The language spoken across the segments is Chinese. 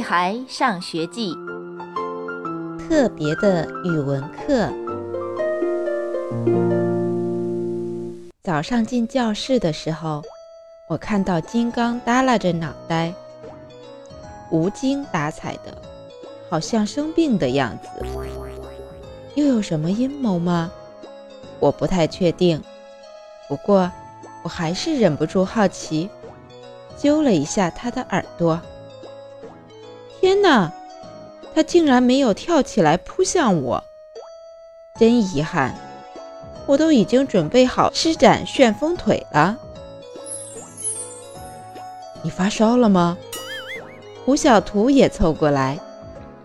屁孩上学记》特别的语文课。早上进教室的时候，我看到金刚耷拉着脑袋，无精打采的，好像生病的样子。又有什么阴谋吗？我不太确定。不过，我还是忍不住好奇，揪了一下他的耳朵。天哪，他竟然没有跳起来扑向我！真遗憾，我都已经准备好施展旋风腿了。你发烧了吗？胡小图也凑过来，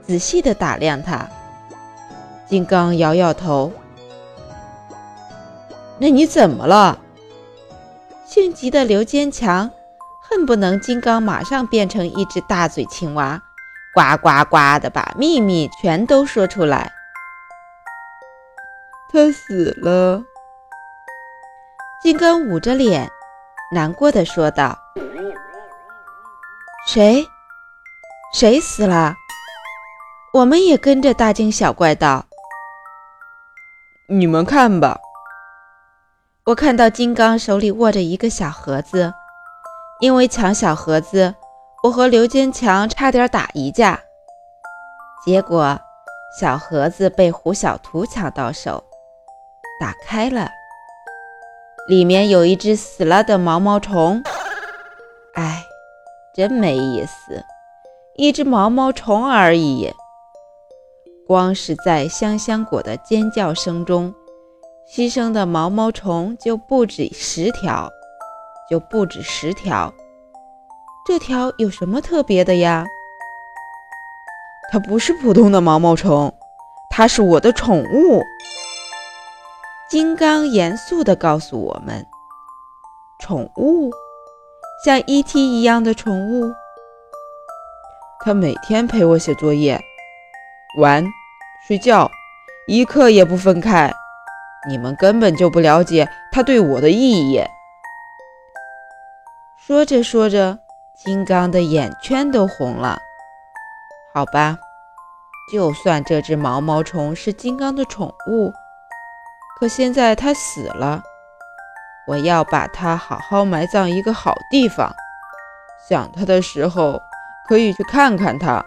仔细地打量他。金刚摇摇头。那你怎么了？性急的刘坚强恨不能金刚马上变成一只大嘴青蛙，呱呱呱的把秘密全都说出来。他死了。金刚捂着脸，难过的说道：“谁？谁死了？”我们也跟着大惊小怪道：“你们看吧。”我看到金刚手里握着一个小盒子，因为抢小盒子，我和刘坚强差点打一架。结果小盒子被胡小图抢到手，打开了，里面有一只死了的毛毛虫。哎，真没意思，一只毛毛虫而已。光是在香香果的尖叫声中。牺牲的毛毛虫就不止十条，就不止十条。这条有什么特别的呀？它不是普通的毛毛虫，它是我的宠物。金刚严肃地告诉我们：“宠物，像 E.T. 一样的宠物。它每天陪我写作业、玩、睡觉，一刻也不分开。”你们根本就不了解它对我的意义。说着说着，金刚的眼圈都红了。好吧，就算这只毛毛虫是金刚的宠物，可现在它死了，我要把它好好埋葬一个好地方。想它的时候，可以去看看它。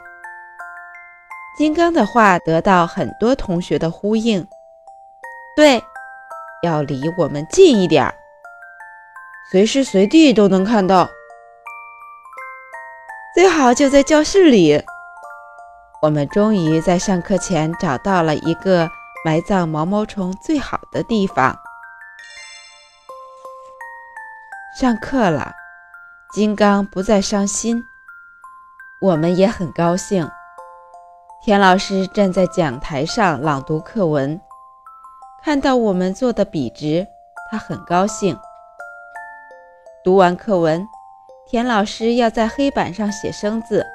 金刚的话得到很多同学的呼应。对，要离我们近一点儿，随时随地都能看到，最好就在教室里。我们终于在上课前找到了一个埋葬毛毛虫最好的地方。上课了，金刚不再伤心，我们也很高兴。田老师站在讲台上朗读课文。看到我们做的笔直，他很高兴。读完课文，田老师要在黑板上写生字，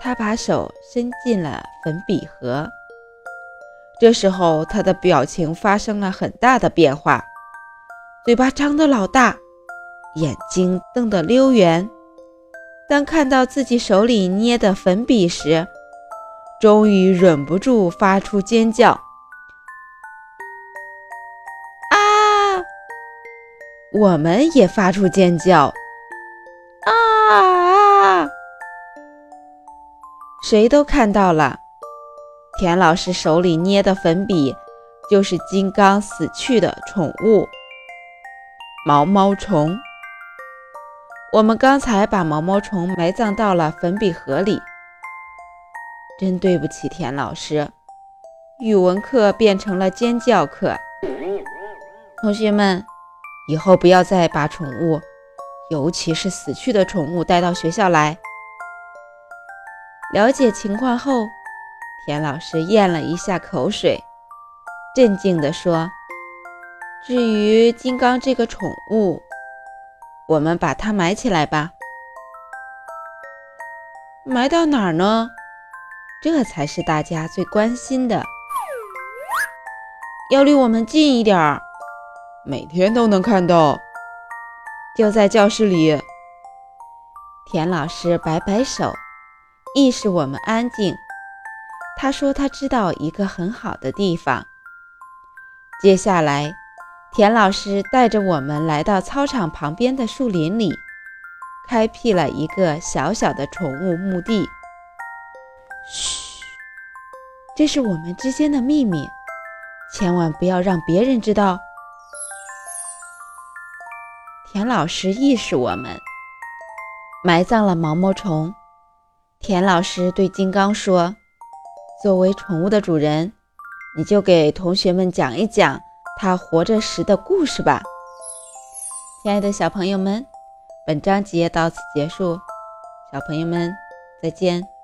他把手伸进了粉笔盒。这时候，他的表情发生了很大的变化，嘴巴张得老大，眼睛瞪得溜圆。当看到自己手里捏的粉笔时，终于忍不住发出尖叫。啊我们也发出尖叫，啊！谁都看到了，田老师手里捏的粉笔就是金刚死去的宠物毛毛虫。我们刚才把毛毛虫埋葬到了粉笔盒里，真对不起田老师，语文课变成了尖叫课。同学们。以后不要再把宠物，尤其是死去的宠物带到学校来。了解情况后，田老师咽了一下口水，镇静地说：“至于金刚这个宠物，我们把它埋起来吧。埋到哪儿呢？这才是大家最关心的。要离我们近一点儿。”每天都能看到，就在教室里。田老师摆摆手，意示我们安静。他说他知道一个很好的地方。接下来，田老师带着我们来到操场旁边的树林里，开辟了一个小小的宠物墓地。嘘，这是我们之间的秘密，千万不要让别人知道。老师意示我们，埋葬了毛毛虫。田老师对金刚说。作为宠物的主人，你就给同学们讲一讲它活着时的故事吧。亲爱的小朋友们，本章节到此结束，小朋友们再见。